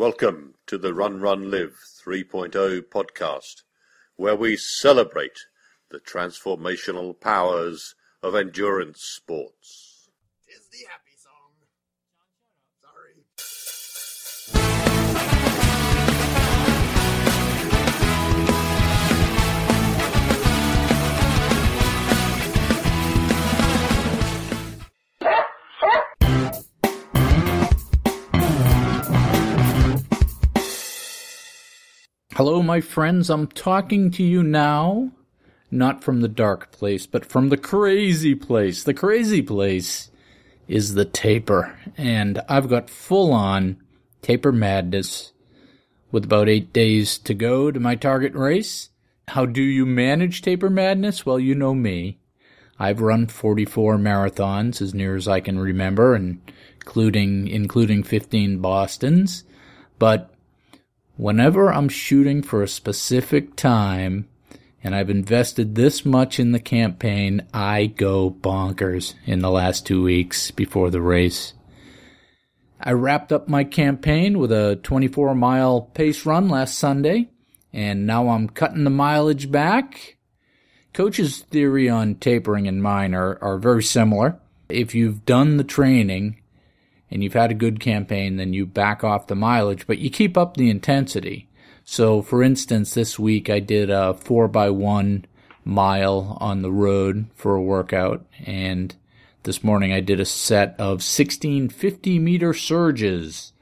Welcome to the Run Run Live 3.0 podcast, where we celebrate the transformational powers of endurance sports. Hello, my friends. I'm talking to you now, not from the dark place, but from the crazy place. The crazy place is the taper, and I've got full on taper madness with about eight days to go to my target race. How do you manage taper madness? Well, you know me. I've run 44 marathons as near as I can remember, and including including 15 Boston's. But whenever I'm shooting for a specific time and I've invested this much in the campaign, I go bonkers in the last two weeks before the race. I wrapped up my campaign with a 24 mile pace run last Sunday, and now I'm cutting the mileage back. Coach's theory on tapering and mine are, are very similar. If you've done the training and you've had a good campaign, then you back off the mileage, but you keep up the intensity. So, for instance, this week I did a four by one mile on the road for a workout, and this morning I did a set of 16 50 meter surges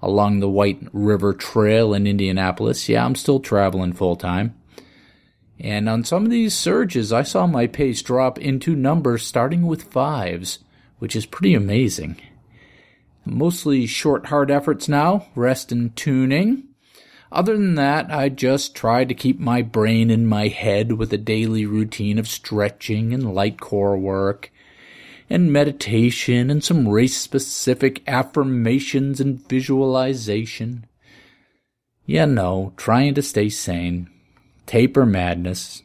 along the White River Trail in Indianapolis. Yeah, I'm still traveling full time. And on some of these surges, I saw my pace drop into numbers starting with fives, which is pretty amazing. Mostly short, hard efforts now, rest and tuning. Other than that, I just try to keep my brain in my head with a daily routine of stretching and light core work and meditation and some race specific affirmations and visualization. Yeah, no, trying to stay sane. Taper madness.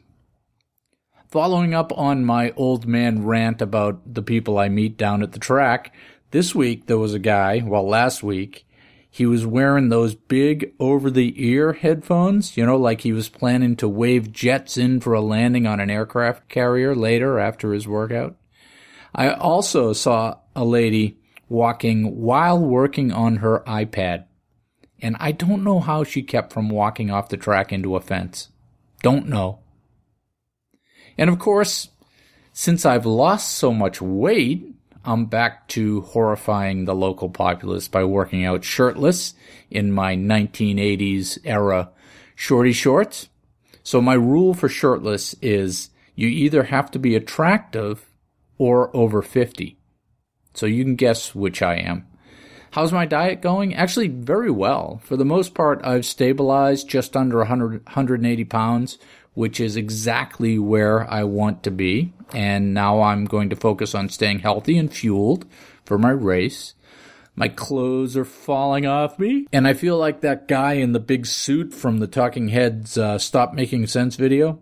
Following up on my old man rant about the people I meet down at the track, this week there was a guy, well, last week, he was wearing those big over the ear headphones, you know, like he was planning to wave jets in for a landing on an aircraft carrier later after his workout. I also saw a lady walking while working on her iPad. And I don't know how she kept from walking off the track into a fence. Don't know. And of course, since I've lost so much weight, I'm back to horrifying the local populace by working out shirtless in my 1980s era shorty shorts. So my rule for shirtless is you either have to be attractive or over 50. So you can guess which I am. How's my diet going? Actually, very well. For the most part, I've stabilized just under 100, 180 pounds, which is exactly where I want to be. And now I'm going to focus on staying healthy and fueled for my race. My clothes are falling off me. And I feel like that guy in the big suit from the Talking Heads uh, Stop Making Sense video.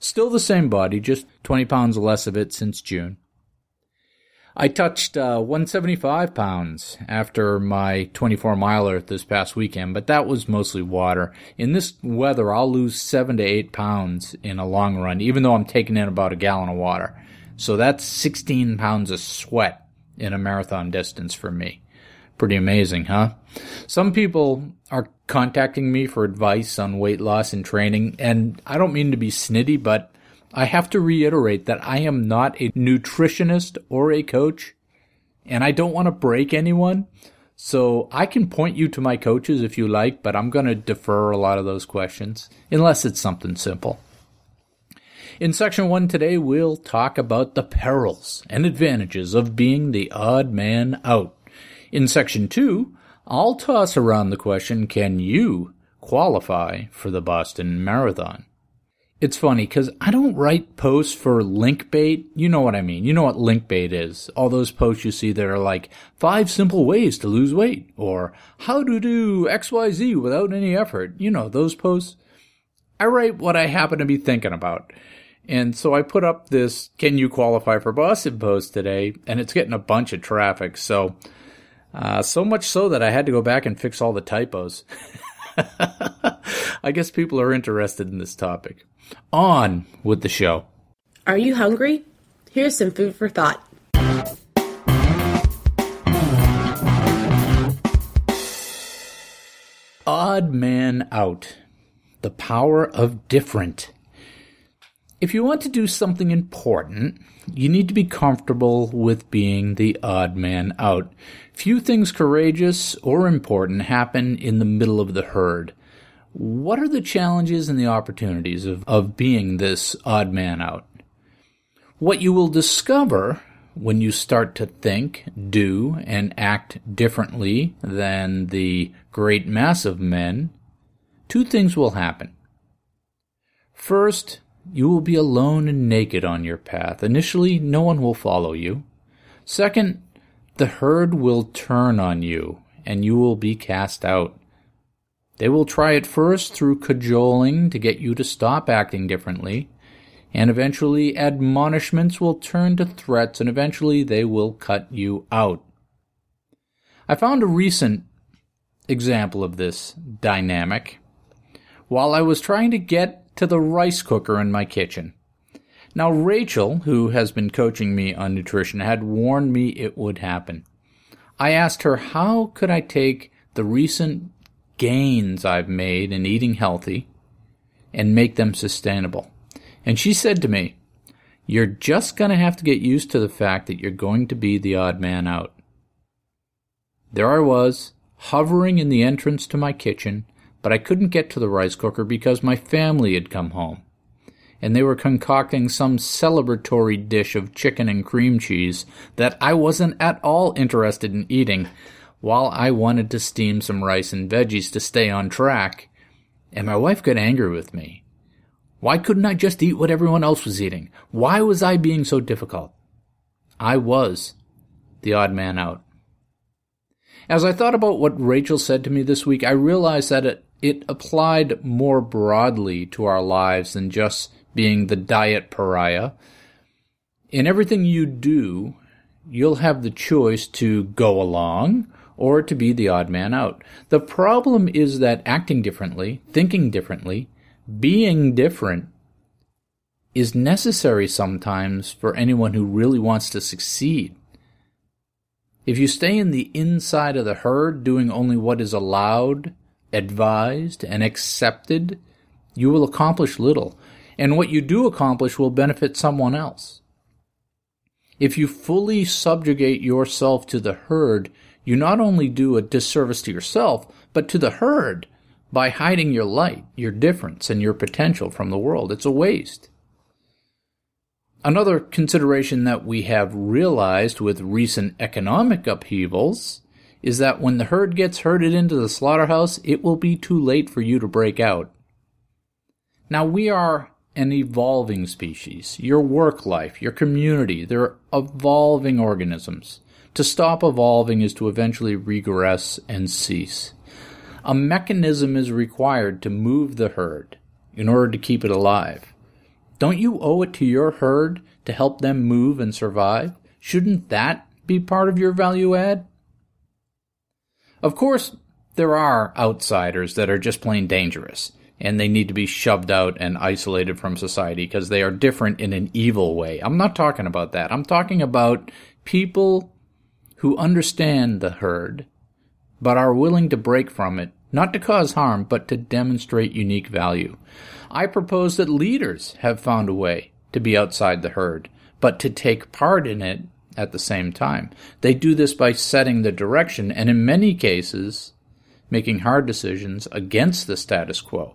Still the same body, just 20 pounds less of it since June. I touched uh, 175 pounds after my 24 miler this past weekend, but that was mostly water. In this weather, I'll lose 7 to 8 pounds in a long run, even though I'm taking in about a gallon of water. So that's 16 pounds of sweat in a marathon distance for me. Pretty amazing, huh? Some people are contacting me for advice on weight loss and training, and I don't mean to be snitty, but I have to reiterate that I am not a nutritionist or a coach, and I don't want to break anyone. So I can point you to my coaches if you like, but I'm going to defer a lot of those questions unless it's something simple. In section one today, we'll talk about the perils and advantages of being the odd man out. In section two, I'll toss around the question, can you qualify for the Boston Marathon? It's funny because I don't write posts for link bait. You know what I mean. You know what link bait is. All those posts you see that are like five simple ways to lose weight or how to do XYZ without any effort. You know, those posts. I write what I happen to be thinking about. And so I put up this can you qualify for Boston post today and it's getting a bunch of traffic. So Uh, so much so that I had to go back and fix all the typos. I guess people are interested in this topic. On with the show. Are you hungry? Here's some food for thought. Odd Man Out. The power of different. If you want to do something important, you need to be comfortable with being the odd man out. Few things courageous or important happen in the middle of the herd. What are the challenges and the opportunities of, of being this odd man out? What you will discover when you start to think, do, and act differently than the great mass of men, two things will happen. First, you will be alone and naked on your path. Initially, no one will follow you. Second, the herd will turn on you and you will be cast out. They will try at first through cajoling to get you to stop acting differently, and eventually admonishments will turn to threats and eventually they will cut you out. I found a recent example of this dynamic while I was trying to get to the rice cooker in my kitchen. Now, Rachel, who has been coaching me on nutrition, had warned me it would happen. I asked her, how could I take the recent gains I've made in eating healthy and make them sustainable? And she said to me, You're just going to have to get used to the fact that you're going to be the odd man out. There I was, hovering in the entrance to my kitchen, but I couldn't get to the rice cooker because my family had come home, and they were concocting some celebratory dish of chicken and cream cheese that I wasn't at all interested in eating, while I wanted to steam some rice and veggies to stay on track, and my wife got angry with me. Why couldn't I just eat what everyone else was eating? Why was I being so difficult? I was the odd man out. As I thought about what Rachel said to me this week, I realized that it it applied more broadly to our lives than just being the diet pariah. In everything you do, you'll have the choice to go along or to be the odd man out. The problem is that acting differently, thinking differently, being different is necessary sometimes for anyone who really wants to succeed. If you stay in the inside of the herd doing only what is allowed, advised, and accepted, you will accomplish little. And what you do accomplish will benefit someone else. If you fully subjugate yourself to the herd, you not only do a disservice to yourself, but to the herd by hiding your light, your difference, and your potential from the world. It's a waste. Another consideration that we have realized with recent economic upheavals is that when the herd gets herded into the slaughterhouse, it will be too late for you to break out. Now, we are an evolving species. Your work life, your community, they're evolving organisms. To stop evolving is to eventually regress and cease. A mechanism is required to move the herd in order to keep it alive. Don't you owe it to your herd to help them move and survive? Shouldn't that be part of your value add? Of course, there are outsiders that are just plain dangerous, and they need to be shoved out and isolated from society because they are different in an evil way. I'm not talking about that. I'm talking about people who understand the herd, but are willing to break from it, not to cause harm, but to demonstrate unique value. I propose that leaders have found a way to be outside the herd, but to take part in it at the same time. They do this by setting the direction and, in many cases, making hard decisions against the status quo.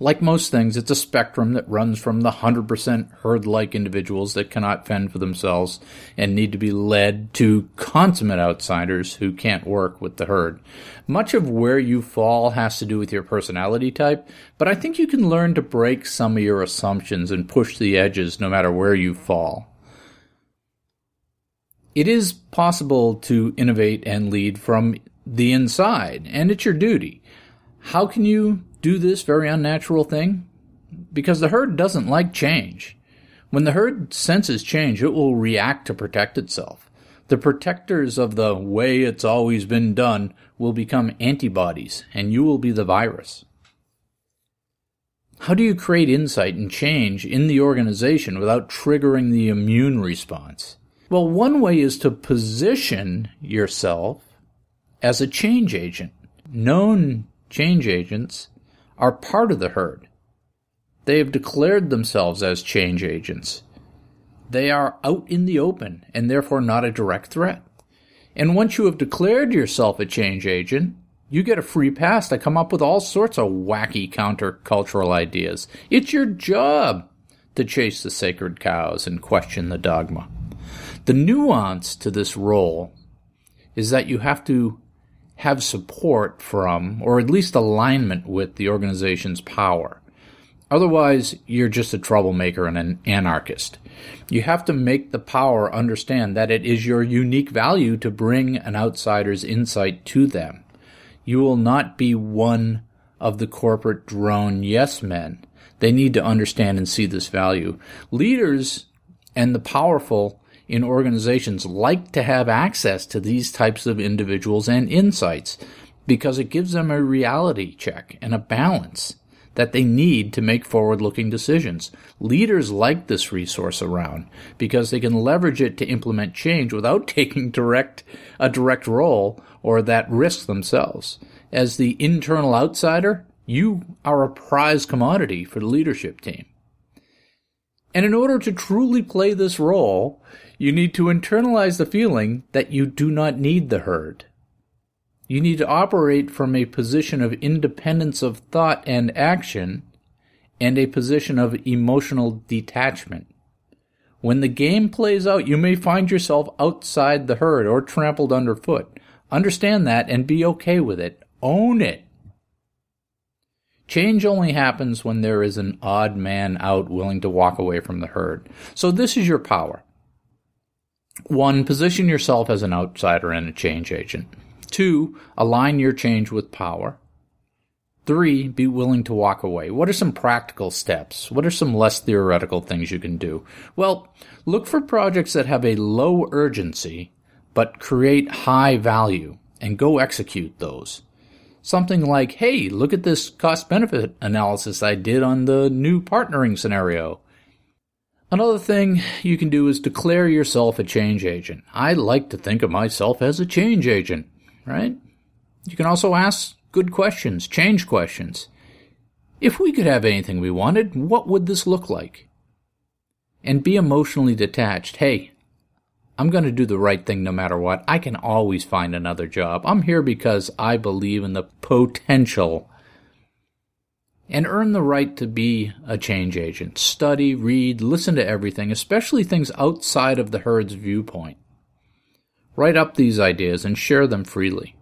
Like most things, it's a spectrum that runs from the 100% herd like individuals that cannot fend for themselves and need to be led to consummate outsiders who can't work with the herd. Much of where you fall has to do with your personality type, but I think you can learn to break some of your assumptions and push the edges no matter where you fall. It is possible to innovate and lead from the inside, and it's your duty. How can you do this very unnatural thing? Because the herd doesn't like change. When the herd senses change, it will react to protect itself. The protectors of the way it's always been done will become antibodies, and you will be the virus. How do you create insight and change in the organization without triggering the immune response? Well, one way is to position yourself as a change agent. Known change agents are part of the herd. They have declared themselves as change agents. They are out in the open and therefore not a direct threat. And once you have declared yourself a change agent, you get a free pass to come up with all sorts of wacky countercultural ideas. It's your job to chase the sacred cows and question the dogma. The nuance to this role is that you have to have support from, or at least alignment with, the organization's power. Otherwise, you're just a troublemaker and an anarchist. You have to make the power understand that it is your unique value to bring an outsider's insight to them. You will not be one of the corporate drone yes men. They need to understand and see this value. Leaders and the powerful in organizations like to have access to these types of individuals and insights because it gives them a reality check and a balance that they need to make forward looking decisions. Leaders like this resource around because they can leverage it to implement change without taking direct, a direct role or that risk themselves. As the internal outsider, you are a prize commodity for the leadership team. And in order to truly play this role, you need to internalize the feeling that you do not need the herd. You need to operate from a position of independence of thought and action and a position of emotional detachment. When the game plays out, you may find yourself outside the herd or trampled underfoot. Understand that and be okay with it. Own it. Change only happens when there is an odd man out willing to walk away from the herd. So this is your power. One, position yourself as an outsider and a change agent. Two, align your change with power. Three, be willing to walk away. What are some practical steps? What are some less theoretical things you can do? Well, look for projects that have a low urgency but create high value and go execute those. Something like, hey, look at this cost benefit analysis I did on the new partnering scenario. Another thing you can do is declare yourself a change agent. I like to think of myself as a change agent right? You can also ask good questions, change questions. If we could have anything we wanted, what would this look like? And be emotionally detached. Hey, I'm going to do the right thing no matter what. I can always find another job. I'm here because I believe in the potential and earn the right to be a change agent. Study, read, listen to everything, especially things outside of the herd's viewpoint. Write up these ideas and share them freely.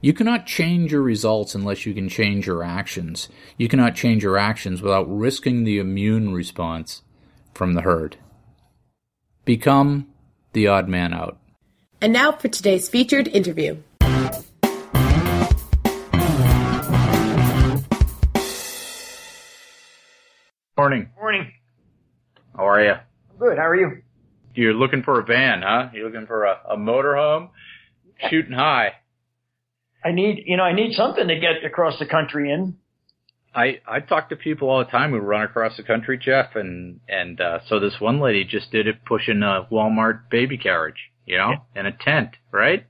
You cannot change your results unless you can change your actions. You cannot change your actions without risking the immune response from the herd. Become the odd man out. And now for today's featured interview. Morning. Morning. How are you? I'm Good. How are you? You're looking for a van, huh? You're looking for a, a motorhome? Shooting high. I need, you know, I need something to get across the country in. I I talk to people all the time who run across the country, Jeff, and and uh, so this one lady just did it pushing a Walmart baby carriage, you know, Yeah. in a tent, right?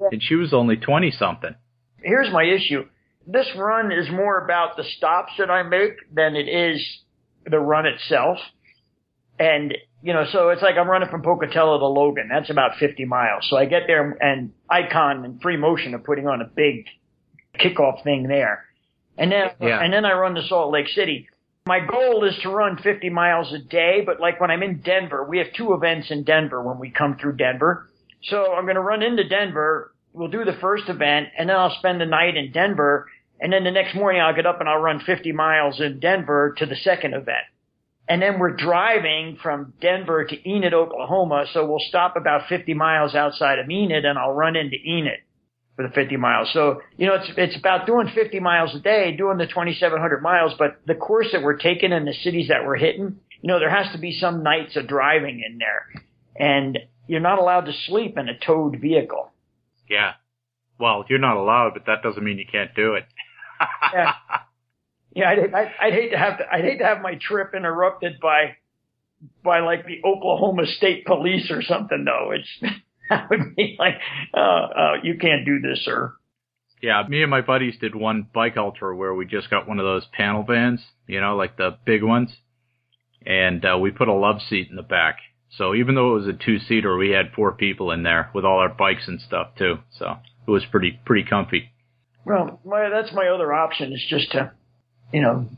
Yeah. And she was only twenty something. Here's my issue. This run is more about the stops that I make than it is the run itself. And, you know, so it's like I'm running from Pocatello to Logan. That's about 50 miles. So I get there and Icon and Free Motion are putting on a big kickoff thing there. And then, Yeah. and then I run to Salt Lake City. My goal is to run 50 miles a day, but like when I'm in Denver, we have two events in Denver when we come through Denver. So I'm going to run into Denver. We'll do the first event and then I'll spend the night in Denver. And then the next morning I'll get up and I'll run 50 miles in Denver to the second event. And then we're driving from Denver to Enid, Oklahoma. So we'll stop about 50 miles outside of Enid and I'll run into Enid for the 50 miles. So, you know, it's, it's about doing 50 miles a day, doing the 2,700 miles, but the course that we're taking and the cities that we're hitting, you know, there has to be some nights of driving in there. And, you're not allowed to sleep in a towed vehicle. Yeah. Well, you're not allowed, but that doesn't mean you can't do it. yeah. Yeah, I'd, I'd, I'd hate to have to, I'd hate to have my trip interrupted by, by like the Oklahoma State Police or something. Though it's that would be like, uh, uh, you can't do this, sir. Yeah, me and my buddies did one bike ultra where we just got one of those panel vans, you know, like the big ones, and uh, we put a love seat in the back. So even though it was a two seater, we had four people in there with all our bikes and stuff too. So it was pretty pretty comfy. Well, my, that's my other option is just to you know,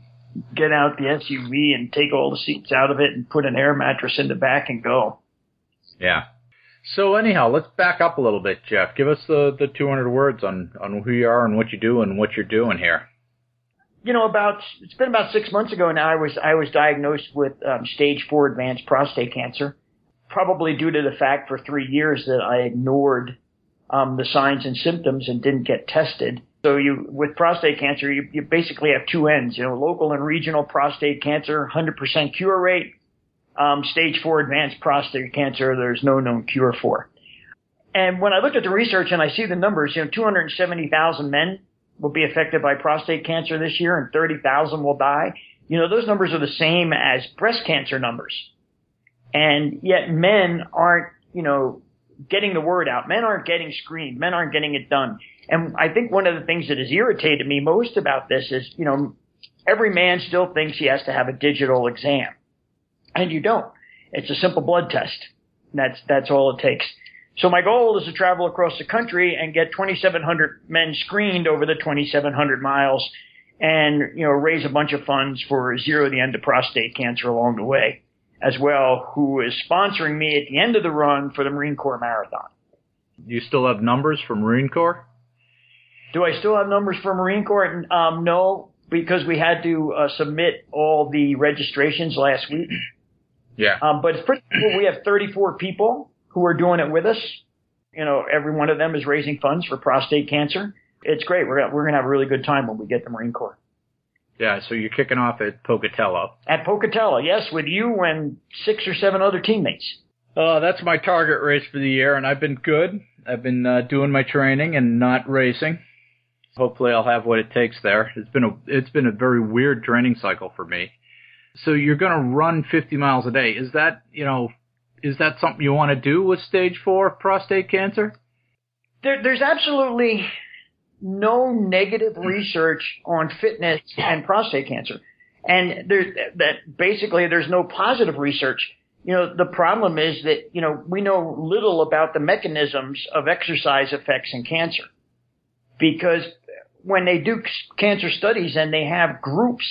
get out the SUV and take all the seats out of it and put an air mattress in the back and go. Yeah. So anyhow, let's back up a little bit, Jeff. Give us the, the 200 words on, on who you are and what you do and what you're doing here. You know, about it's been about six months ago now. I was I was diagnosed with um, stage four advanced prostate cancer, probably due to the fact for three years that I ignored um, the signs and symptoms and didn't get tested. So you, with prostate cancer, you, you basically have two ends, you know, local and regional prostate cancer, 100% cure rate. Um, stage four advanced prostate cancer, there's no known cure for. And when I look at the research and I see the numbers, you know, 270,000 men will be affected by prostate cancer this year and 30,000 will die. You know, those numbers are the same as breast cancer numbers. And yet men aren't, you know, getting the word out. Men aren't getting screened. Men aren't getting it done. And I think one of the things that has irritated me most about this is, you know, every man still thinks he has to have a digital exam. And you don't. It's a simple blood test. That's, that's all it takes. So my goal is to travel across the country and get 2,700 men screened over the 2,700 miles and, you know, raise a bunch of funds for zero the end of prostate cancer along the way as well, who is sponsoring me at the end of the run for the Marine Corps Marathon. You still have numbers from Marine Corps? Do I still have numbers for Marine Corps? Um, no, because we had to uh, submit all the registrations last week. Yeah. Um, but it's pretty cool. We have 34 people who are doing it with us. You know, every one of them is raising funds for prostate cancer. It's great. We're we're gonna have a really good time when we get the Marine Corps. Yeah, so you're kicking off at Pocatello. At Pocatello, yes, with you and six or seven other teammates. Uh, that's my target race for the year, and I've been good. I've been uh, doing my training and not racing. Hopefully, I'll have what it takes there. It's been a it's been a very weird training cycle for me. So you're going to run 50 miles a day. Is that you know is that something you want to do with stage four prostate cancer? There, there's absolutely no negative mm. research on fitness and prostate cancer. And there's that basically there's no positive research. You know, the problem is that, you know, we know little about the mechanisms of exercise effects in cancer. Because when they do cancer studies and they have groups,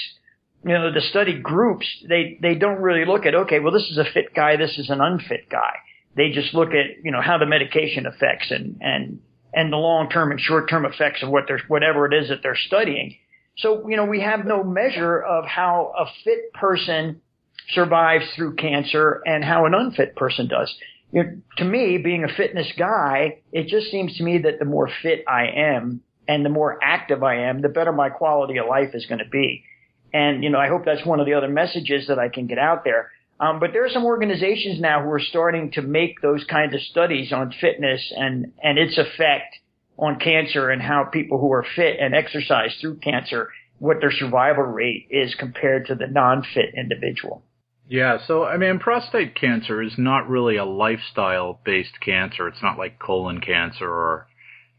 you know, the study groups, they, they don't really look at, okay, well, this is a fit guy, this is an unfit guy. They just look at, you know, how the medication affects and, and and the long-term and short-term effects of what they're, whatever it is that they're studying. So, you know, we have no measure of how a fit person survives through cancer and how an unfit person does. You know, to me, being a fitness guy, it just seems to me that the more fit I am and the more active I am, the better my quality of life is going to be. And, you know, I hope that's one of the other messages that I can get out there. Um, but there are some organizations now who are starting to make those kinds of studies on fitness and, and its effect on cancer and how people who are fit and exercise through cancer, what their survival rate is compared to the non-fit individual. Yeah, so I mean, prostate cancer is not really a lifestyle-based cancer. It's not like colon cancer or,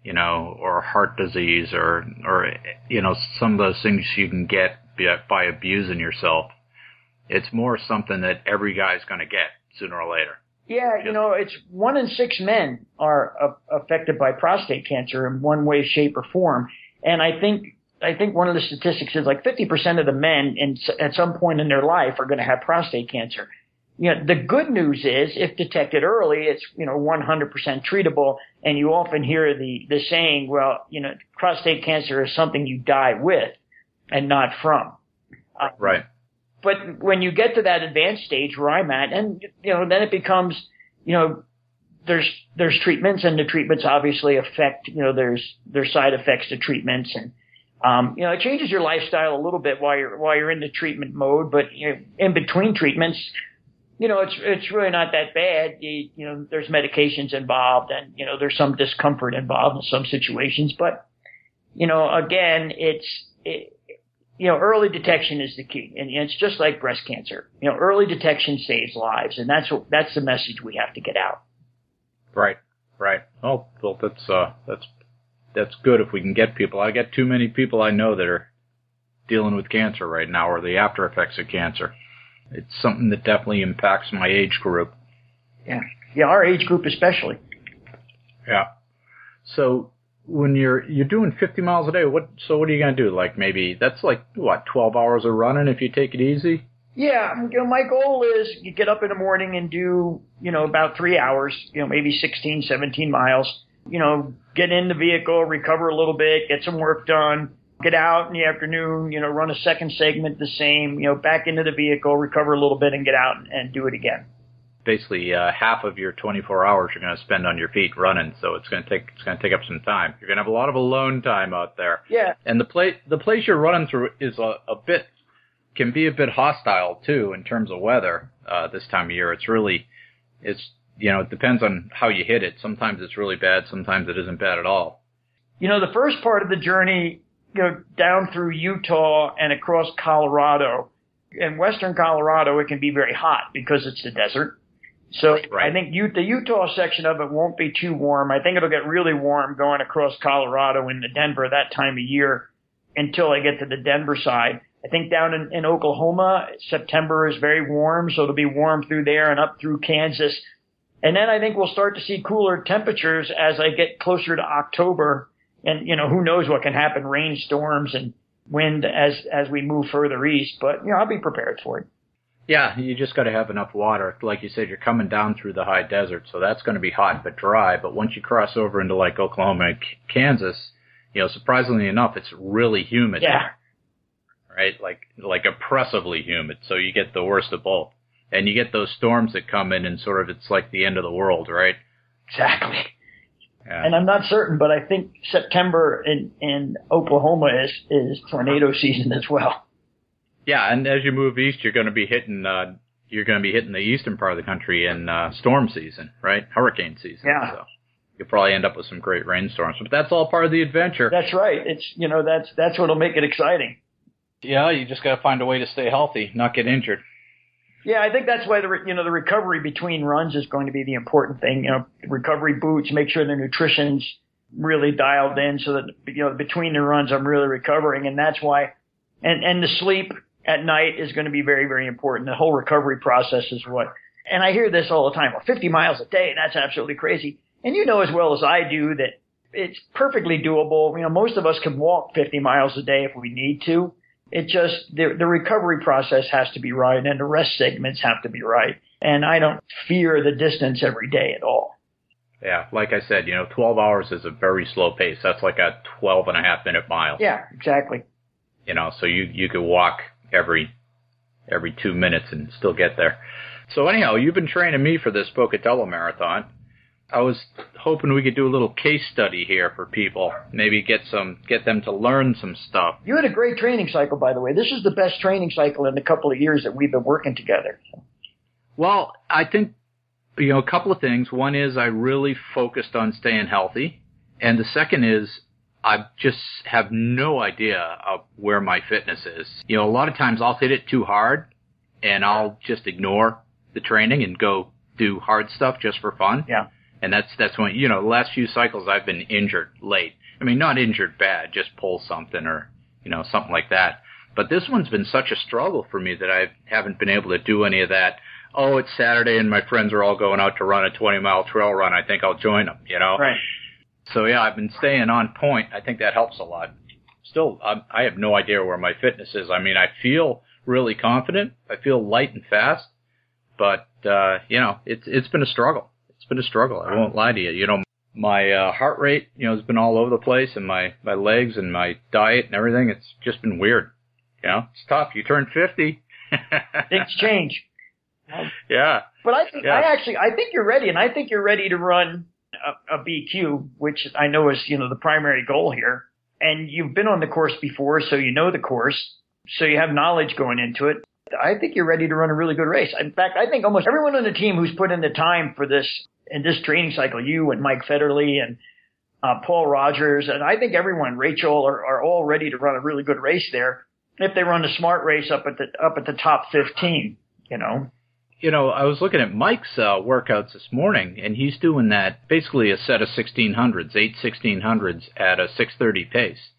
you know, or heart disease or, or, you know, some of those things you can get by abusing yourself. It's more something that every guy's going to get sooner or later. Yeah, you know, it's one in six men are uh, affected by prostate cancer in one way, shape, or form. And I think I think one of the statistics is like 50% of the men in, at some point in their life are going to have prostate cancer. You know, the good news is if detected early, it's, you know, 100% treatable. And you often hear the, the saying, well, you know, prostate cancer is something you die with and not from. Uh, right but when you get to that advanced stage where I'm at, and you know, then it becomes, you know, there's there's treatments, and the treatments obviously affect, you know, there's there's side effects to treatments, and um, you know, it changes your lifestyle a little bit while you're while you're in the treatment mode. But you know, in between treatments, you know, it's it's really not that bad. You, you know, there's medications involved, and you know, there's some discomfort involved in some situations. But you know, again, it's it, you know, early detection is the key, and it's just like breast cancer. You know, early detection saves lives, and that's what that's the message we have to get out. Right, right. Oh, well, that's uh, that's that's good if we can get people. I get too many people I know that are dealing with cancer right now, or the after effects of cancer. It's something that definitely impacts my age group. Yeah, yeah, our age group especially. Yeah. So when you're you're doing 50 miles a day, what so what are you gonna do? Like maybe that's like what 12 hours of running if you take it easy. Yeah, you know, my goal is you get up in the morning and do, you know, about three hours, you know, maybe 16, 17 miles, you know, get in the vehicle, recover a little bit, get some work done, get out in the afternoon, you know, run a second segment the same, you know, back into the vehicle, recover a little bit and get out and, and do it again. Basically, uh, half of your 24 hours you're going to spend on your feet running, so it's going to take it's going to take up some time. You're going to have a lot of alone time out there. Yeah. And the place the place you're running through is a, a bit can be a bit hostile too in terms of weather uh, this time of year. It's really it's you know it depends on how you hit it. Sometimes it's really bad, sometimes it isn't bad at all. You know, the first part of the journey go down through Utah and across Colorado. In western Colorado, it can be very hot because it's the desert. So right. I think the Utah section of it won't be too warm. I think it'll get really warm going across Colorado into Denver that time of year until I get to the Denver side. I think down in, in Oklahoma, September is very warm, so it'll be warm through there and up through Kansas. And then I think we'll start to see cooler temperatures as I get closer to October and you know who knows what can happen rainstorms and wind as as we move further east but you know i'll be prepared for it. Yeah you just got to have enough water. Like you said you're coming down through the high desert so that's going to be hot but dry but once you cross over into like oklahoma and kansas you know surprisingly enough it's really humid. Yeah. Right? Like like oppressively humid so you get the worst of both. And you get those storms that come in and sort of it's like the end of the world right? Exactly yeah. And I'm not certain, but I think September in, in Oklahoma is, is tornado season as well. Yeah, and as you move east, you're going to be hitting, uh, you're going to be hitting the eastern part of the country in, uh, storm season, right? Hurricane season. Yeah. So you'll probably end up with some great rainstorms, but that's all part of the adventure. That's right. It's, you know, that's, that's what'll make it exciting. Yeah, you just got to find a way to stay healthy, not get injured. Yeah, I think that's why the you know the recovery between runs is going to be the important thing. You know, recovery boots, make sure their nutrition's really dialed in, so that you know between the runs I'm really recovering, and that's why. And and the sleep at night is going to be very very important. The whole recovery process is what. And I hear this all the time. Well, 50 miles a day, that's absolutely crazy. And you know as well as I do that it's perfectly doable. You know, most of us can walk 50 miles a day if we need to. It just, the, the recovery process has to be right and the rest segments have to be right. And I don't fear the distance every day at all. Yeah, like I said, you know, 12 hours is a very slow pace. That's like a 12 and a half minute mile. Yeah, exactly. You know, so you, you could walk every, every two minutes and still get there. So anyhow, you've been training me for this Pocatello Marathon. I was hoping we could do a little case study here for people. Maybe get some, get them to learn some stuff. You had a great training cycle, by the way. This is the best training cycle in the couple of years that we've been working together. Well, I think, you know, a couple of things. One is I really focused on staying healthy. And the second is I just have no idea of where my fitness is. You know, a lot of times I'll hit it too hard and I'll just ignore the training and go do hard stuff just for fun. Yeah. And that's, that's when, you know, the last few cycles I've been injured late. I mean, not injured bad, just pull something or, you know, something like that. But this one's been such a struggle for me that I haven't been able to do any of that. Oh, it's Saturday and my friends are all going out to run a 20 mile trail run. I think I'll join them, you know? Right. So yeah, I've been staying on point. I think that helps a lot. Still, I'm, I have no idea where my fitness is. I mean, I feel really confident. I feel light and fast, but, uh, you know, it's, it's been a struggle been a struggle. I won't lie to you. You know, my uh, heart rate, you know, has been all over the place, and my my legs and my diet and everything. It's just been weird. You know, it's tough. You turn fifty, things change. Yeah. But I think Yeah. I actually I think you're ready, and I think you're ready to run a, a BQ, which I know is you know the primary goal here. And you've been on the course before, so you know the course, so you have knowledge going into it. I think you're ready to run a really good race. In fact, I think almost everyone on the team who's put in the time for this in this training cycle, you and Mike Federle and uh, Paul Rogers, and I think everyone, Rachel, are, are all ready to run a really good race there if they run a smart race up at the up at the top 15. You know. You know, I was looking at Mike's uh, workouts this morning, and he's doing that basically a set of 1600s, eight 1600s at a 6:30 pace.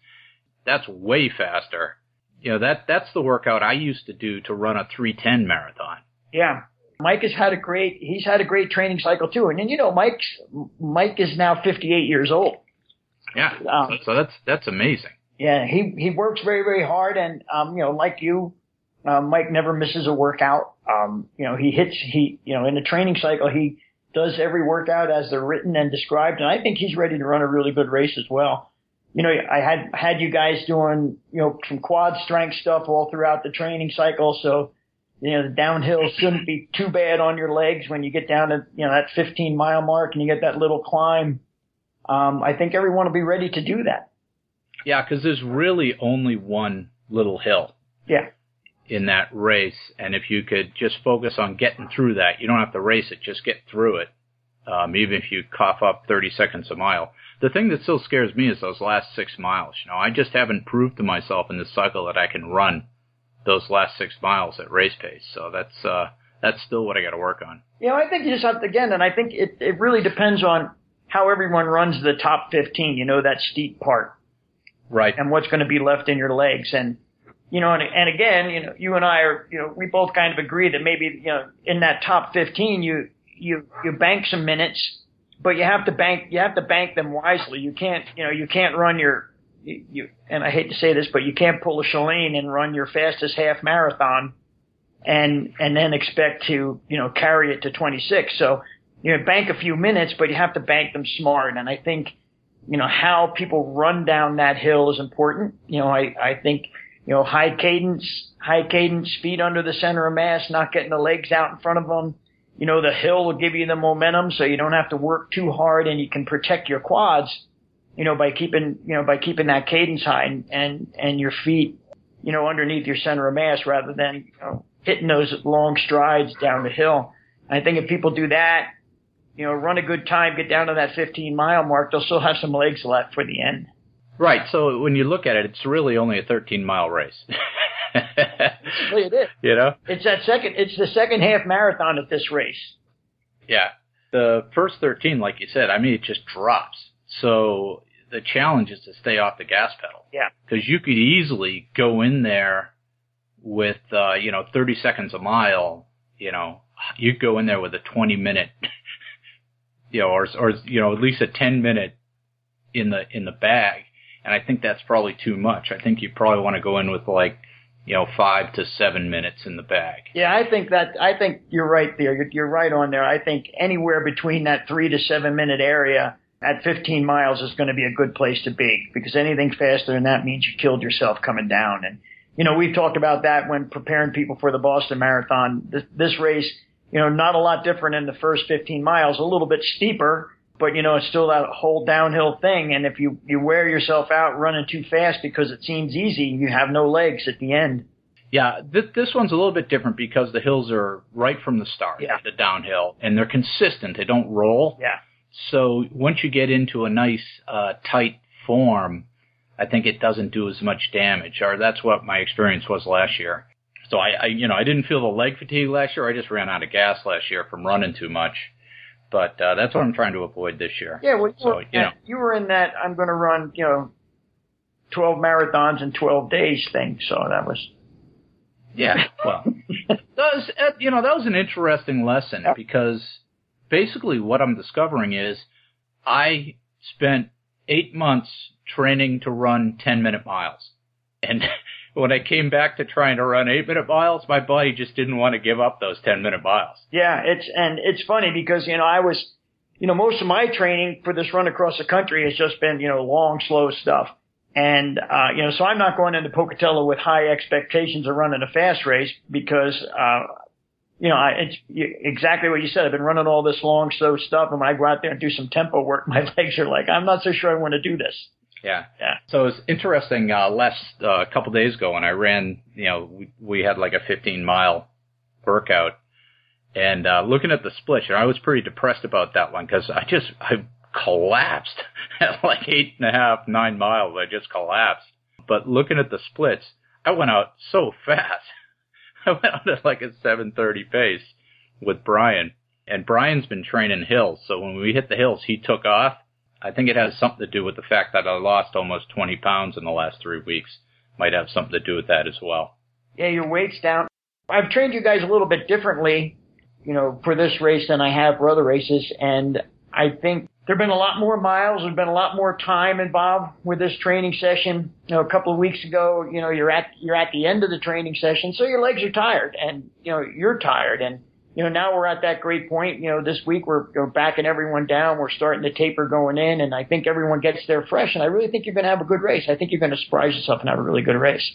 That's way faster. You know that that's the workout I used to do to run a 310 marathon. Yeah, Mike has had a great he's had a great training cycle too, and, and you know Mike's Mike is now 58 years old. Yeah, um, so that's that's amazing. Yeah, he he works very very hard, and um, you know, like you, uh, Mike never misses a workout. Um, you know, he hits he you know in the training cycle he does every workout as they're written and described, and I think he's ready to run a really good race as well. You know, I had had you guys doing you know some quad strength stuff all throughout the training cycle, so you know, the downhill shouldn't be too bad on your legs when you get down to, you know, that 15 mile mark and you get that little climb. Um, I think everyone will be ready to do that. Yeah, because there's really only one little hill. Yeah. In that race, and if you could just focus on getting through that, you don't have to race it, just get through it. Um, even if you cough up 30 seconds a mile. The thing that still scares me is those last six miles. You know, I just haven't proved to myself in this cycle that I can run those last six miles at race pace. So that's uh, that's still what I got to work on. You know, I think you just have to again, and I think it it really depends on how everyone runs the top 15. You know, that steep part, right? And what's going to be left in your legs, and you know, and and again, you know, you and I are, you know, we both kind of agree that maybe you know in that top 15, you you you bank some minutes, but you have to bank you have to bank them wisely. You can't you know you can't run your you, you, and I hate to say this, but you can't pull a Shalane and run your fastest half marathon and, and then expect to, you know, carry it to 26. So, you know, bank a few minutes, but you have to bank them smart. And I think, you know, how people run down that hill is important. You know, I, I think, you know, high cadence, high cadence, feet under the center of mass, not getting the legs out in front of them. You know, the hill will give you the momentum so you don't have to work too hard and you can protect your quads you know, by keeping, you know, by keeping that cadence high and, and, and your feet, you know, underneath your center of mass rather than, you know, hitting those long strides down the hill. I think if people do that, you know, run a good time, get down to that 15 mile mark, they'll still have some legs left for the end. Right. So when you look at it, it's really only a 13 mile race. it is. You know, it's that second. It's the second half marathon at this race. Yeah. The first 13, like you said, I mean, it just drops. So the challenge is to stay off the gas pedal. Yeah. Because you could easily go in there with, uh, you know, 30 seconds a mile, you know, you would go in there with a 20 minute, you know, or, or, you know, at least a 10 minute in the, in the bag. And I think that's probably too much. I think you probably want to go in with like, you know, five to seven minutes in the bag. Yeah, I think that, I think you're right there. You're, you're right on there. I think anywhere between that three to seven minute area, at 15 miles is going to be a good place to be because anything faster than that means you killed yourself coming down. And, you know, we've talked about that when preparing people for the Boston Marathon. This, this race, you know, not a lot different in the first 15 miles, a little bit steeper, but you know, it's still that whole downhill thing. And if you, you wear yourself out running too fast because it seems easy, you have no legs at the end. Yeah, th- this one's a little bit different because the hills are right from the start, yeah. the downhill, and they're consistent. They don't roll. Yeah. So once you get into a nice uh, tight form, I think it doesn't do as much damage, or that's what my experience was last year. So I, I, you know, I didn't feel the leg fatigue last year. I just ran out of gas last year from running too much. But uh, that's what I'm trying to avoid this year. Yeah, well, you, so, were, you know, you were in that I'm going to run, you know, 12 marathons in 12 days thing. So that was. Yeah, well, that was, uh, you know, that was an interesting lesson yep. because basically what I'm discovering is I spent eight months training to run 10 minute miles. And when I came back to trying to run eight minute miles, my body just didn't want to give up those 10 minute miles. Yeah, it's, and it's funny because, you know, I was, you know, most of my training for this run across the country has just been, you know, long, slow stuff. And, uh, you know, so I'm not going into Pocatello with high expectations of running a fast race because, uh, you know, I, it's exactly what you said. I've been running all this long, slow stuff, and when I go out there and do some tempo work, my legs are like, I'm not so sure I want to do this. Yeah. Yeah. So it was interesting. Uh, last uh, a couple days ago, when I ran, you know, we, we had like a 15 mile workout, and uh, looking at the splits, and I was pretty depressed about that one because I just I collapsed at like eight and a half, nine miles. I just collapsed. But looking at the splits, I went out so fast. I went out at like a 7:30 pace with Brian, and Brian's been training hills. So when we hit the hills, he took off. I think it has something to do with the fact that I lost almost 20 pounds in the last three weeks. Might have something to do with that as well. Yeah, your weight's down. I've trained you guys a little bit differently, you know, for this race than I have for other races, and I think there've been a lot more miles. There's been a lot more time involved with this training session. You know, a couple of weeks ago, you know, you're at you're at the end of the training session, so your legs are tired, and you know you're tired, and you know now we're at that great point. You know, this week we're, we're backing everyone down. We're starting to taper going in, and I think everyone gets there fresh. And I really think you're going to have a good race. I think you're going to surprise yourself and have a really good race.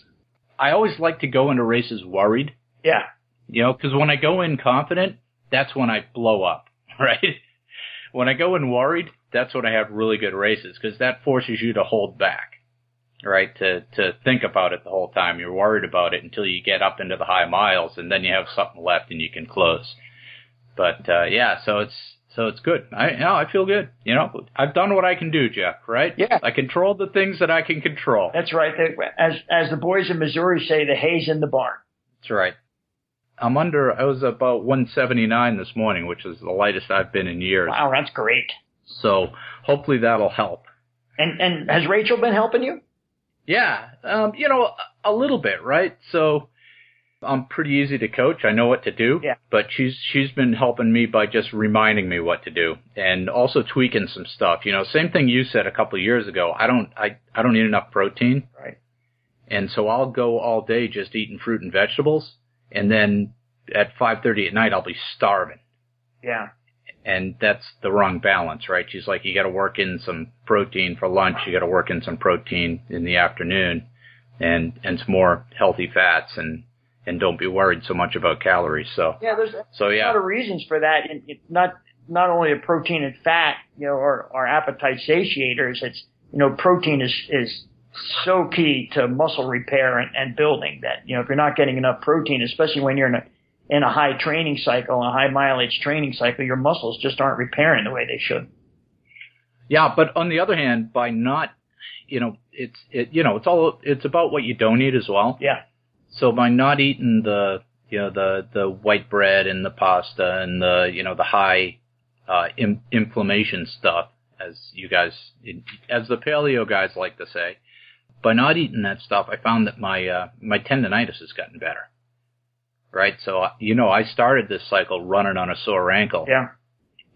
I always like to go into races worried, Yeah, you know, because when I go in confident, that's when I blow up, right? when I go in worried, that's when I have really good races because that forces you to hold back, right? To to think about it the whole time. You're worried about it until you get up into the high miles, and then you have something left and you can close. But uh, yeah, so it's so it's good. I you know, I feel good. You know, I've done what I can do, Jeff. Right? Yeah. I controlled the things that I can control. that's right. As as the boys in Missouri say, the hay's in the barn. That's right. I'm under. I was about 179 this morning, which is the lightest I've been in years. Wow, that's great. So hopefully that'll help. And and has Rachel been helping you? Yeah, um, you know, a, a little bit, right? So I'm pretty easy to coach. I know what to do. Yeah. But she's she's been helping me by just reminding me what to do and also tweaking some stuff. You know, same thing you said a couple of years ago. I don't I I don't eat enough protein. Right. And so I'll go all day just eating fruit and vegetables, and then at 5:30 at night I'll be starving. Yeah. And that's the wrong balance, right? She's like, you got to work in some protein for lunch, you got to work in some protein in the afternoon, and and some more healthy fats, and and don't be worried so much about calories. So Yeah, there's so a lot of reasons for that. It, it, not not only the protein and fat, you know, are, are appetite satiators. It's you know, protein is is so key to muscle repair and, and building that you know if you're not getting enough protein, especially when you're in a in a high training cycle, a high mileage training cycle, your muscles just aren't repairing the way they should. yeah. But on the other hand, by not, you know, it's it you know it's all it's about what you don't eat as well. Yeah, So by not eating the you know the the white bread and the pasta and the you know the high uh, in, inflammation stuff, as you guys as the paleo guys like to say, by not eating that stuff, I found that my uh, my tendonitis has gotten better. Right, so you know I started this cycle running on a sore ankle yeah,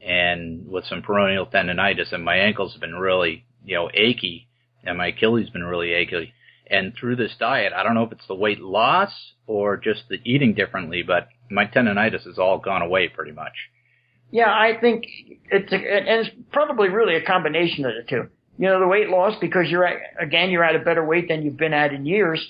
and with some peroneal tendonitis, and my ankles have been really, you know, achy, and my Achilles been really achy. And through this diet, I don't know if it's the weight loss or just the eating differently, but my tendonitis has all gone away pretty much. yeah. I think it's a, and it's probably really a combination of the two. You know, the weight loss because you're at, again you're at a better weight than you've been at in years.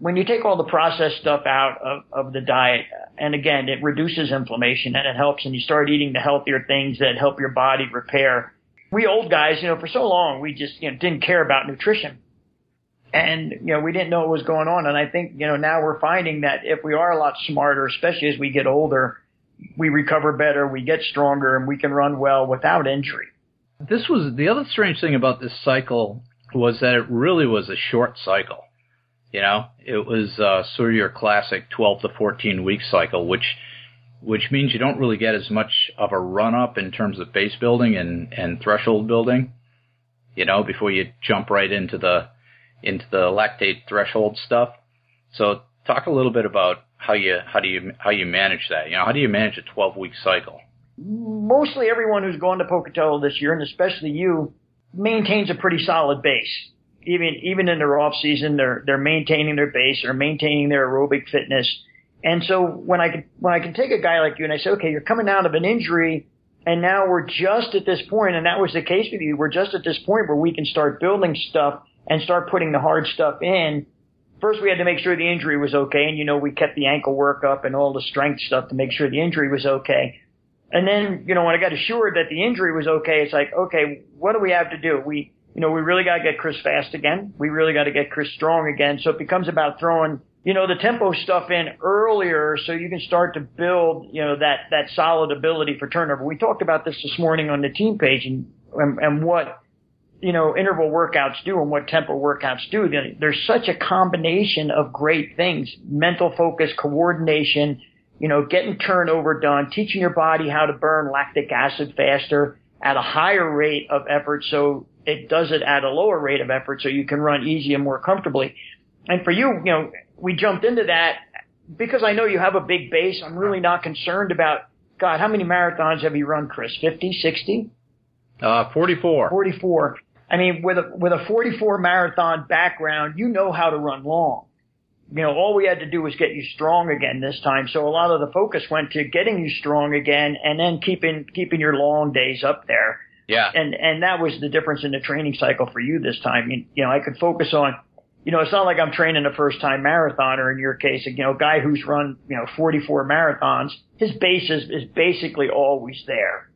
When you take all the processed stuff out of, of the diet, and again, it reduces inflammation and it helps, and you start eating the healthier things that help your body repair. We old guys, you know, for so long, we just, you know, didn't care about nutrition. And, you know, we didn't know what was going on. And I think, you know, now we're finding that if we are a lot smarter, especially as we get older, we recover better, we get stronger, and we can run well without injury. This was the other strange thing about this cycle was that it really was a short cycle. You know, it was uh, sort of your classic 12 to 14 week cycle, which which means you don't really get as much of a run up in terms of base building and, and threshold building, you know, before you jump right into the into the lactate threshold stuff. So talk a little bit about how you how do you how you manage that. You know, how do you manage a 12 week cycle? Mostly everyone who's gone to Pocatello this year, and especially you, maintains a pretty solid base. Even even in their off season, they're they're maintaining their base, they're maintaining their aerobic fitness. And so when I can when I can take a guy like you and I say, okay, you're coming out of an injury, and now we're just at this point, and that was the case with you. We're just at this point where we can start building stuff and start putting the hard stuff in. First, we had to make sure the injury was okay, and you know we kept the ankle work up and all the strength stuff to make sure the injury was okay. And then, you know, when I got assured that the injury was okay, it's like, okay, what do we have to do? We you know, we really got to get Chris fast again. We really got to get Chris strong again. So it becomes about throwing, you know, the tempo stuff in earlier so you can start to build, you know, that, that solid ability for turnover. We talked about this this morning on the team page and, and, and what, you know, interval workouts do and what tempo workouts do. There's such a combination of great things. Mental focus, coordination, you know, getting turnover done, teaching your body how to burn lactic acid faster at a higher rate of effort so it does it at a lower rate of effort so you can run easy and more comfortably. And for you, you know, we jumped into that because I know you have a big base. I'm really not concerned about, God, how many marathons have you run, Chris? 50, 60? Uh, 44. 44. I mean, with a, with a 44 marathon background, you know how to run long. You know, all we had to do was get you strong again this time. So a lot of the focus went to getting you strong again and then keeping, keeping your long days up there. Yeah. And, and that was the difference in the training cycle for you this time. You, you know, I could focus on, you know, it's not like I'm training a first time marathoner in your case, you know, a guy who's run, you know, 44 marathons, his base is, is basically always there.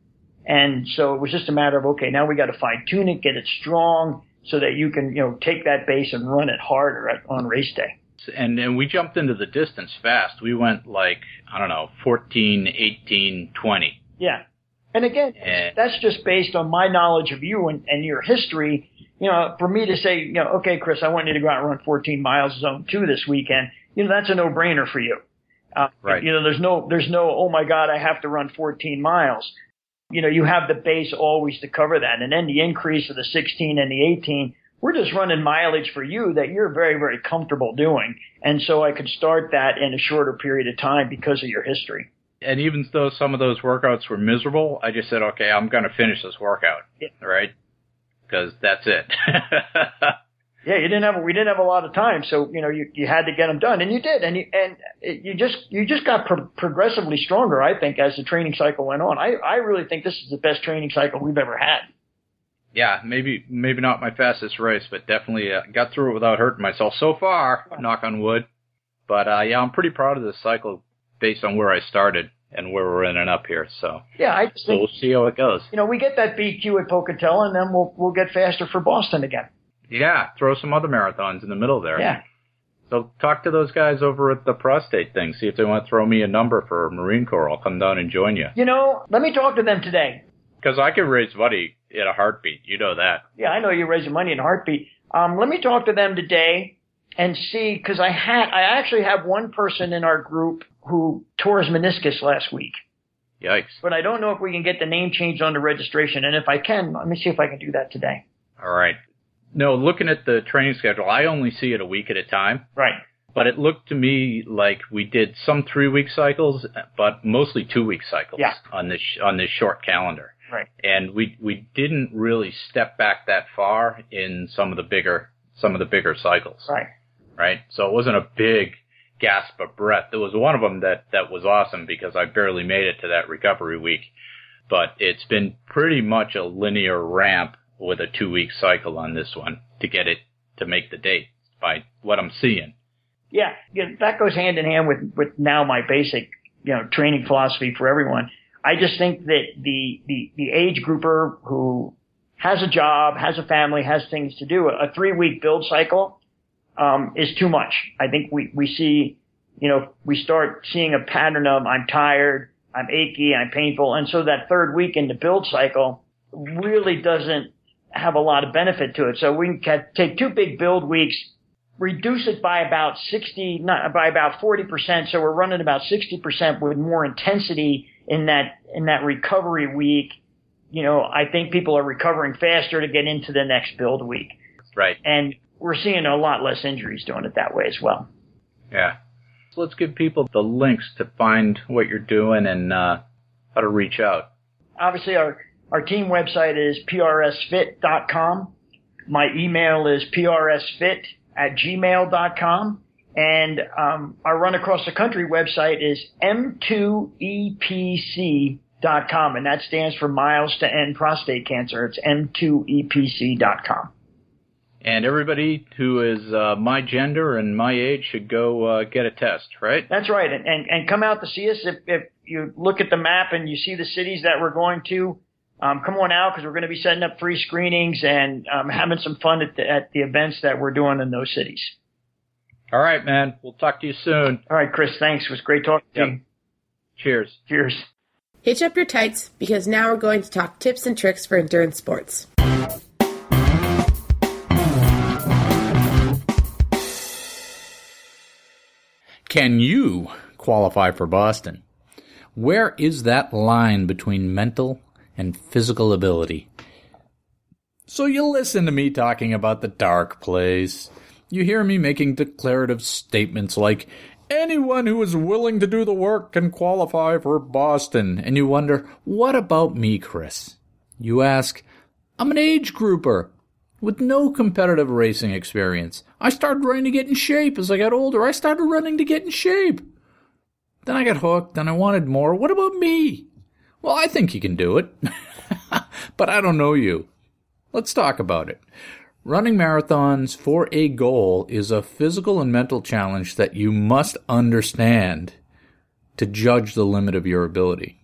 And so it was just a matter of, okay, now we got to fine tune it, get it strong so that you can, you know, take that base and run it harder at, on race day. And, and we jumped into the distance fast. We went like, I don't know, 14, 18, 20. Yeah. And again, that's just based on my knowledge of you and, and your history. You know, for me to say, you know, okay, Chris, I want you to go out and run 14 miles zone two this weekend. You know, that's a no-brainer for you. Uh, right. You know, there's no, there's no, oh my God, I have to run 14 miles. You know, you have the base always to cover that. And then the increase of the 16 and the 18, we're just running mileage for you that you're very, very comfortable doing. And so I could start that in a shorter period of time because of your history and even though some of those workouts were miserable, I just said, okay, I'm going to finish this workout, yeah. right? Because that's it. yeah, you didn't have we didn't have a lot of time, so you know you you had to get them done, and you did, and you and you just you just got pro- progressively stronger, I think, as the training cycle went on. I I really think this is the best training cycle we've ever had. Yeah, maybe maybe not my fastest race, but definitely uh, got through it without hurting myself so far. Knock on wood. But uh, yeah, I'm pretty proud of this cycle based on where I started and where we're in ending up here. So yeah, I just so think, we'll see how it goes. You know, we get that BQ at Pocatello, and then we'll we'll get faster for Boston again. Yeah, throw some other marathons in the middle there. Yeah. So talk to those guys over at the prostate thing. See if they want to throw me a number for Marine Corps. I'll come down and join you. You know, let me talk to them today. Because I can raise money in a heartbeat. You know that. Yeah, I know you raise money in a heartbeat. Um, let me talk to them today and see because I had I actually have one person in our group who tore his meniscus last week. Yikes! But I don't know if we can get the name changed on the registration, and if I can, let me see if I can do that today. All right. No, looking at the training schedule, I only see it a week at a time. Right. But it looked to me like we did some three week cycles, but mostly two week cycles yeah. on this on this short calendar. Right. And we we didn't really step back that far in some of the bigger some of the bigger cycles. Right. Right. So it wasn't a big gasp of breath. There was one of them that, that was awesome because I barely made it to that recovery week, but it's been pretty much a linear ramp with a two week cycle on this one to get it to make the date by what I'm seeing. Yeah, that goes hand in hand with, with now my basic, you know, training philosophy for everyone. I just think that the, the, the age grouper who has a job, has a family, has things to do, a three week build cycle um, is too much. I think we, we see, you know, we start seeing a pattern of I'm tired, I'm achy, I'm painful. And so that third week in the build cycle really doesn't have a lot of benefit to it. So we can take two big build weeks, reduce it by about 60, not by about 40%. So we're running about 60% with more intensity in that, in that recovery week. You know, I think people are recovering faster to get into the next build week. Right. And we're seeing a lot less injuries doing it that way as well. Yeah. So let's give people the links to find what you're doing and uh, how to reach out. Obviously, our, our team website is prsfit.com. My email is prsfit at gmail.com. And um, our Run Across the Country website is m2epc.com, and that stands for Miles to End Prostate Cancer. It's m2epc.com. And everybody who is uh, my gender and my age should go uh, get a test, right? That's right, and, and and come out to see us. If if you look at the map and you see the cities that we're going to, um, come on out because we're going to be setting up free screenings and um, having some fun at the, at the events that we're doing in those cities. All right, man. We'll talk to you soon. All right, Chris. Thanks. It was great talking Yep. to you. Cheers. Cheers. Hitch up your tights because now we're going to talk tips and tricks for endurance sports. Can you qualify for Boston? Where is that line between mental and physical ability? So you listen to me talking about the dark place. You hear me making declarative statements like, anyone who is willing to do the work can qualify for Boston. And you wonder, what about me, Chris? You ask, I'm an age grouper with no competitive racing experience. I started running to get in shape as I got older. I started running to get in shape. Then I got hooked and I wanted more. What about me? Well, I think you can do it. but I don't know you. Let's talk about it. Running marathons for a goal is a physical and mental challenge that you must understand to judge the limit of your ability.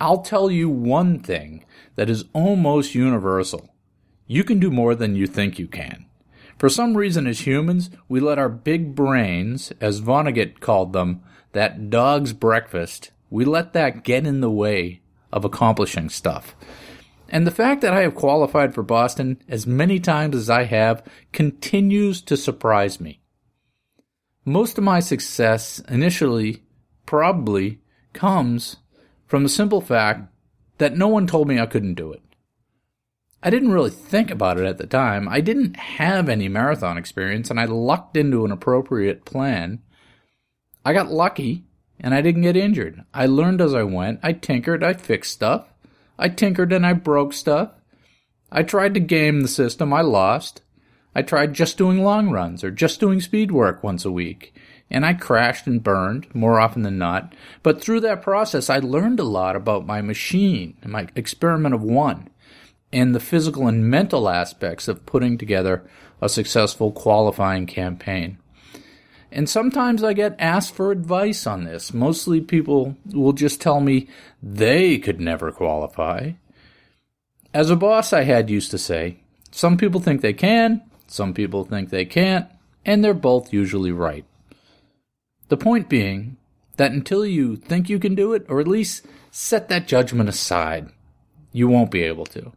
I'll tell you one thing that is almost universal. You can do more than you think you can. For some reason, as humans, we let our big brains, as Vonnegut called them, that dog's breakfast, we let that get in the way of accomplishing stuff. And the fact that I have qualified for Boston as many times as I have continues to surprise me. Most of my success initially probably comes from the simple fact that no one told me I couldn't do it. I didn't really think about it at the time. I didn't have any marathon experience and I lucked into an appropriate plan. I got lucky and I didn't get injured. I learned as I went. I tinkered, I fixed stuff. I tinkered and I broke stuff. I tried to game the system. I lost. I tried just doing long runs or just doing speed work once a week. And I crashed and burned more often than not. But through that process, I learned a lot about my machine, and my experiment of one, and the physical and mental aspects of putting together a successful qualifying campaign. And sometimes I get asked for advice on this. Mostly people will just tell me they could never qualify. As a boss, I had used to say, some people think they can, some people think they can't, and they're both usually right. The point being that until you think you can do it, or at least set that judgment aside, you won't be able to.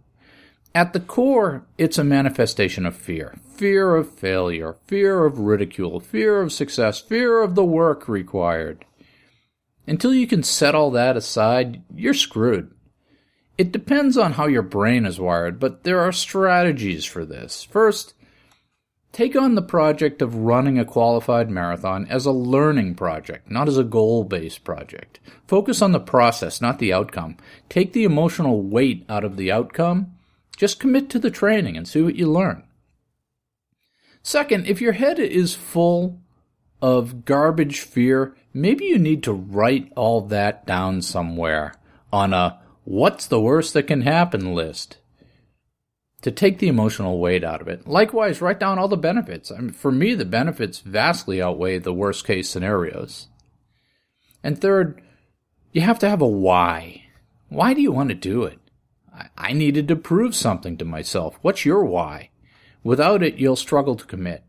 At the core, it's a manifestation of fear. Fear of failure, fear of ridicule, fear of success, fear of the work required. Until you can set all that aside, you're screwed. It depends on how your brain is wired, but there are strategies for this. First, take on the project of running a qualified marathon as a learning project, not as a goal based project. Focus on the process, not the outcome. Take the emotional weight out of the outcome just commit to the training and see what you learn. Second, if your head is full of garbage fear, maybe you need to write all that down somewhere on a what's the worst that can happen list to take the emotional weight out of it. Likewise, write down all the benefits. I mean, for me, the benefits vastly outweigh the worst case scenarios. And third, you have to have a why. Why do you want to do it? I needed to prove something to myself. What's your why? Without it, you'll struggle to commit.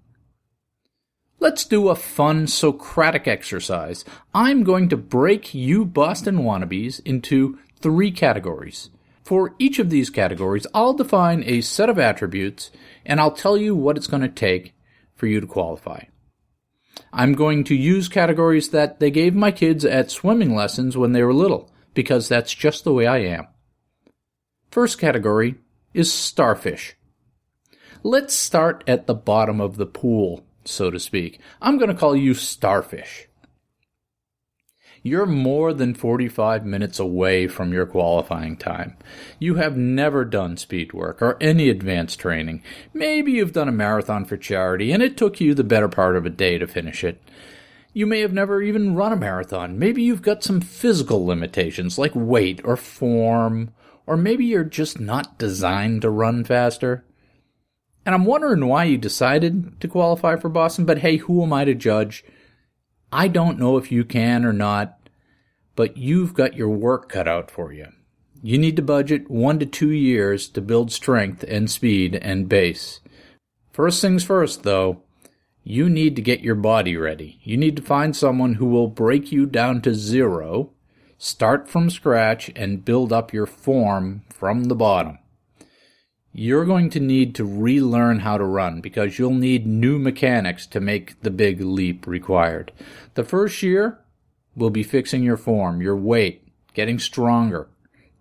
Let's do a fun Socratic exercise. I'm going to break you Boston wannabes into three categories. For each of these categories, I'll define a set of attributes and I'll tell you what it's going to take for you to qualify. I'm going to use categories that they gave my kids at swimming lessons when they were little, because that's just the way I am. First category is starfish. Let's start at the bottom of the pool, so to speak. I'm going to call you starfish. You're more than 45 minutes away from your qualifying time. You have never done speed work or any advanced training. Maybe you've done a marathon for charity and it took you the better part of a day to finish it. You may have never even run a marathon. Maybe you've got some physical limitations like weight or form, or maybe you're just not designed to run faster. And I'm wondering why you decided to qualify for Boston, but hey, who am I to judge? I don't know if you can or not, but you've got your work cut out for you. You need to budget one to two years to build strength and speed and base. First things first, though, you need to get your body ready. You need to find someone who will break you down to zero, start from scratch, and build up your form from the bottom. You're going to need to relearn how to run because you'll need new mechanics to make the big leap required. The first year will be fixing your form, your weight, getting stronger,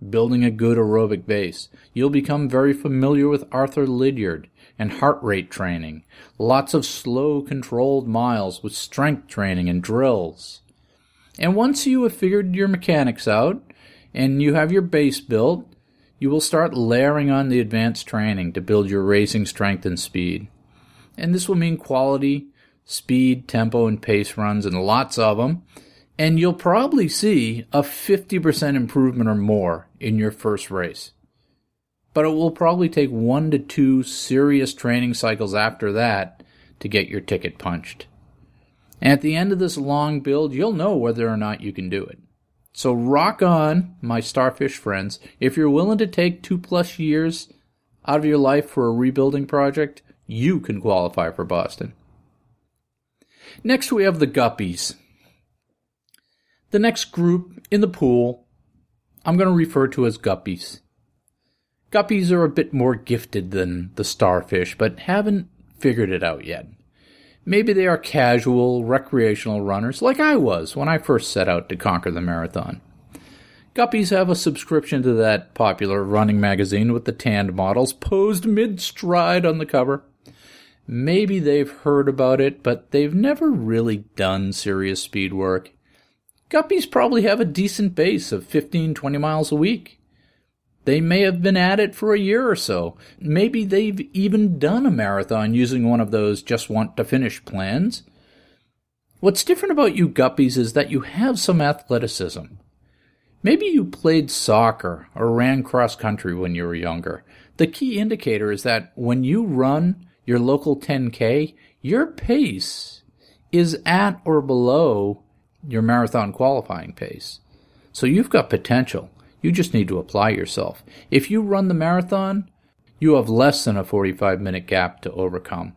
building a good aerobic base. You'll become very familiar with Arthur Lydiard and heart rate training, lots of slow controlled miles with strength training and drills. And once you have figured your mechanics out and you have your base built, you will start layering on the advanced training to build your racing strength and speed. And this will mean quality, speed, tempo, and pace runs, and lots of them. And you'll probably see a 50% improvement or more in your first race but it will probably take one to two serious training cycles after that to get your ticket punched. And at the end of this long build, you'll know whether or not you can do it. So rock on, my starfish friends. If you're willing to take two plus years out of your life for a rebuilding project, you can qualify for Boston. Next, we have the Guppies. The next group in the pool, I'm going to refer to as Guppies. Guppies are a bit more gifted than the starfish, but haven't figured it out yet. Maybe they are casual, recreational runners like I was when I first set out to conquer the marathon. Guppies have a subscription to that popular running magazine with the tanned models posed mid stride on the cover. Maybe they've heard about it, but they've never really done serious speed work. Guppies probably have a decent base of 15 20 miles a week. They may have been at it for a year or so. Maybe they've even done a marathon using one of those just want to finish plans. What's different about you guppies is that you have some athleticism. Maybe you played soccer or ran cross country when you were younger. The key indicator is that when you run your local 10K, your pace is at or below your marathon qualifying pace. So you've got potential. You just need to apply yourself. If you run the marathon, you have less than a 45 minute gap to overcome.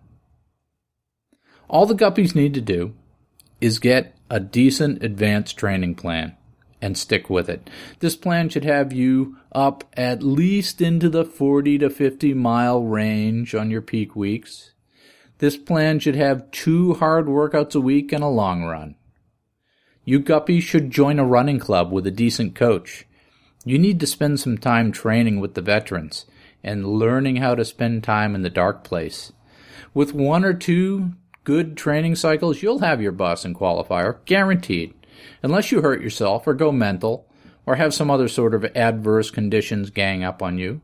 All the guppies need to do is get a decent advanced training plan and stick with it. This plan should have you up at least into the 40 to 50 mile range on your peak weeks. This plan should have two hard workouts a week and a long run. You guppies should join a running club with a decent coach. You need to spend some time training with the veterans and learning how to spend time in the dark place. With one or two good training cycles, you'll have your Boston qualifier, guaranteed, unless you hurt yourself or go mental or have some other sort of adverse conditions gang up on you.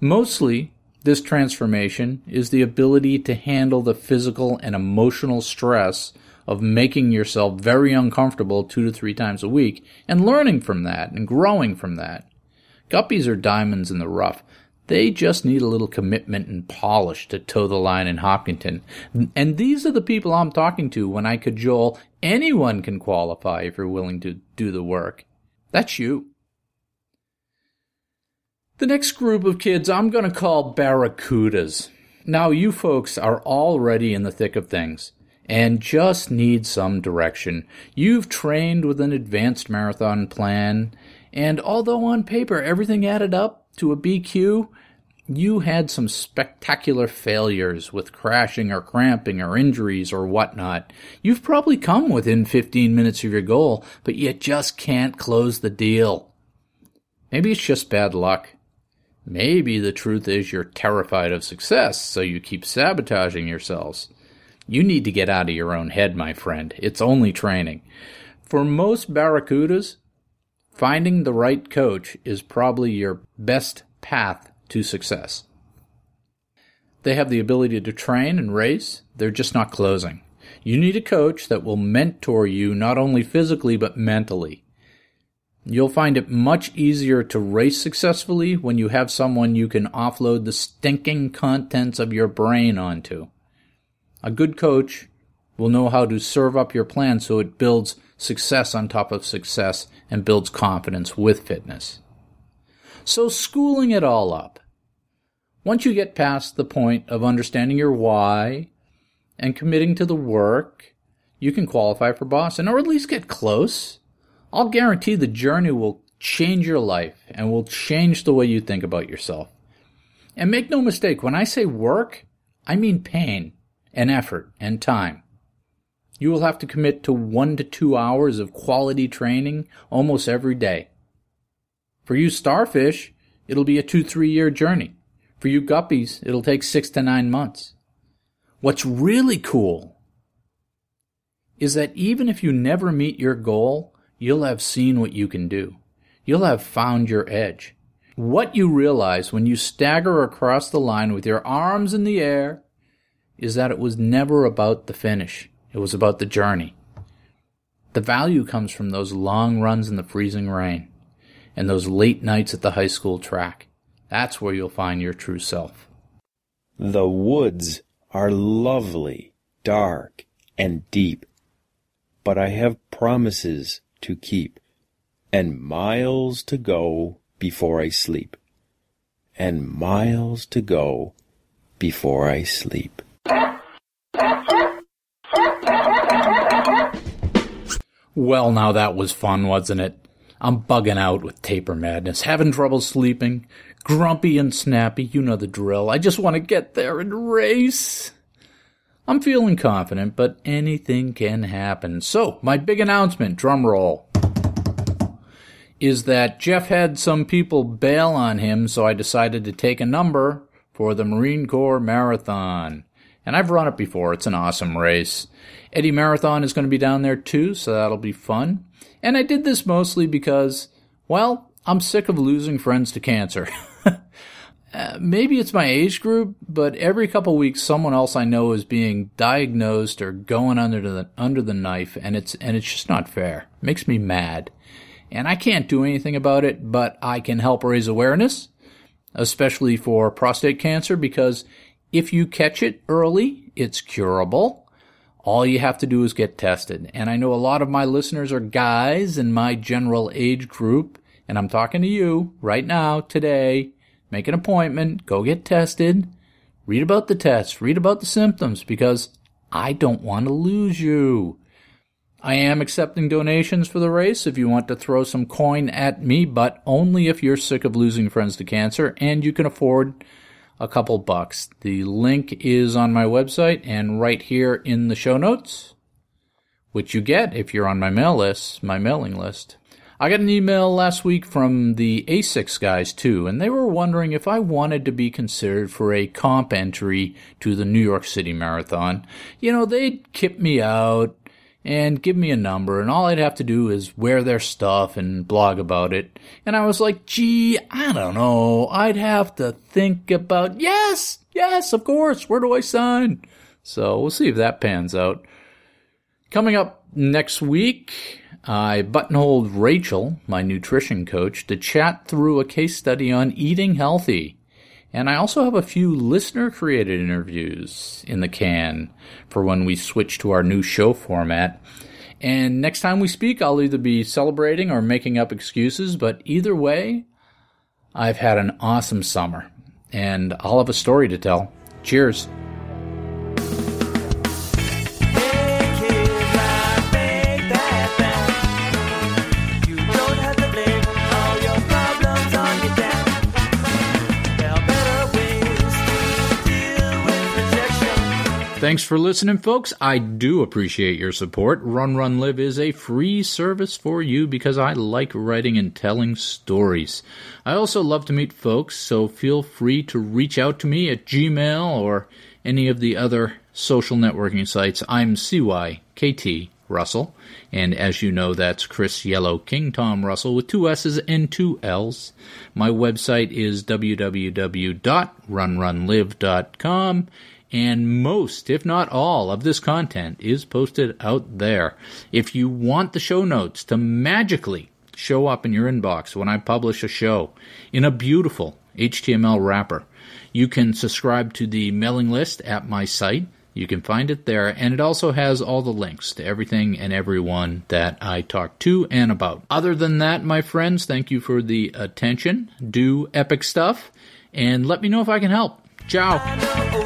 Mostly, this transformation is the ability to handle the physical and emotional stress of making yourself very uncomfortable two to three times a week and learning from that and growing from that. Guppies are diamonds in the rough. They just need a little commitment and polish to toe the line in Hopkinton. And these are the people I'm talking to when I cajole anyone can qualify if you're willing to do the work. That's you. The next group of kids I'm going to call Barracudas. Now, you folks are already in the thick of things and just need some direction. You've trained with an advanced marathon plan, and although on paper everything added up to a BQ, you had some spectacular failures with crashing or cramping or injuries or whatnot. You've probably come within 15 minutes of your goal, but you just can't close the deal. Maybe it's just bad luck. Maybe the truth is you're terrified of success, so you keep sabotaging yourselves. You need to get out of your own head, my friend. It's only training. For most Barracudas, finding the right coach is probably your best path to success. They have the ability to train and race, they're just not closing. You need a coach that will mentor you not only physically but mentally. You'll find it much easier to race successfully when you have someone you can offload the stinking contents of your brain onto. A good coach will know how to serve up your plan so it builds success on top of success and builds confidence with fitness. So, schooling it all up. Once you get past the point of understanding your why and committing to the work, you can qualify for Boston, or at least get close. I'll guarantee the journey will change your life and will change the way you think about yourself. And make no mistake, when I say work, I mean pain and effort and time. You will have to commit to one to two hours of quality training almost every day. For you starfish, it'll be a two, three year journey. For you guppies, it'll take six to nine months. What's really cool is that even if you never meet your goal, you'll have seen what you can do. You'll have found your edge. What you realize when you stagger across the line with your arms in the air is that it was never about the finish. It was about the journey. The value comes from those long runs in the freezing rain and those late nights at the high school track. That's where you'll find your true self. The woods are lovely, dark, and deep, but I have promises to keep, and miles to go before I sleep, and miles to go before I sleep. Well, now that was fun, wasn't it? I'm bugging out with taper madness, having trouble sleeping, grumpy and snappy, you know the drill. I just want to get there and race. I'm feeling confident, but anything can happen. So, my big announcement, drum roll, is that Jeff had some people bail on him, so I decided to take a number for the Marine Corps Marathon. And I've run it before. It's an awesome race. Eddie Marathon is going to be down there too, so that'll be fun. And I did this mostly because, well, I'm sick of losing friends to cancer. uh, maybe it's my age group, but every couple weeks someone else I know is being diagnosed or going under the under the knife, and it's and it's just not fair. It makes me mad, and I can't do anything about it, but I can help raise awareness, especially for prostate cancer, because if you catch it early, it's curable all you have to do is get tested. And I know a lot of my listeners are guys in my general age group, and I'm talking to you right now, today. Make an appointment, go get tested, read about the tests, read about the symptoms, because I don't want to lose you. I am accepting donations for the race if you want to throw some coin at me, but only if you're sick of losing friends to cancer and you can afford a couple bucks. The link is on my website and right here in the show notes, which you get if you're on my mail list, my mailing list. I got an email last week from the ASICS guys too, and they were wondering if I wanted to be considered for a comp entry to the New York City Marathon. You know, they'd kip me out, and give me a number, and all I'd have to do is wear their stuff and blog about it. And I was like, gee, I don't know. I'd have to think about, yes, yes, of course, where do I sign? So we'll see if that pans out. Coming up next week, I buttonholed Rachel, my nutrition coach, to chat through a case study on eating healthy. And I also have a few listener created interviews in the can for when we switch to our new show format. And next time we speak, I'll either be celebrating or making up excuses, but either way, I've had an awesome summer and I'll have a story to tell. Cheers. Thanks for listening, folks. I do appreciate your support. Run Run Live is a free service for you because I like writing and telling stories. I also love to meet folks, so feel free to reach out to me at Gmail or any of the other social networking sites. I'm CYKT Russell, and as you know, that's Chris Yellow King Tom Russell with two S's and two L's. My website is www.runrunlive.com and most, if not all, of this content is posted out there. If you want the show notes to magically show up in your inbox when I publish a show in a beautiful HTML wrapper, you can subscribe to the mailing list at my site, You can find it there, and it also has all the links to everything and everyone that I talk to and about. Other than that, my friends, thank you for the attention. Do epic stuff, and let me know if I can help. Ciao.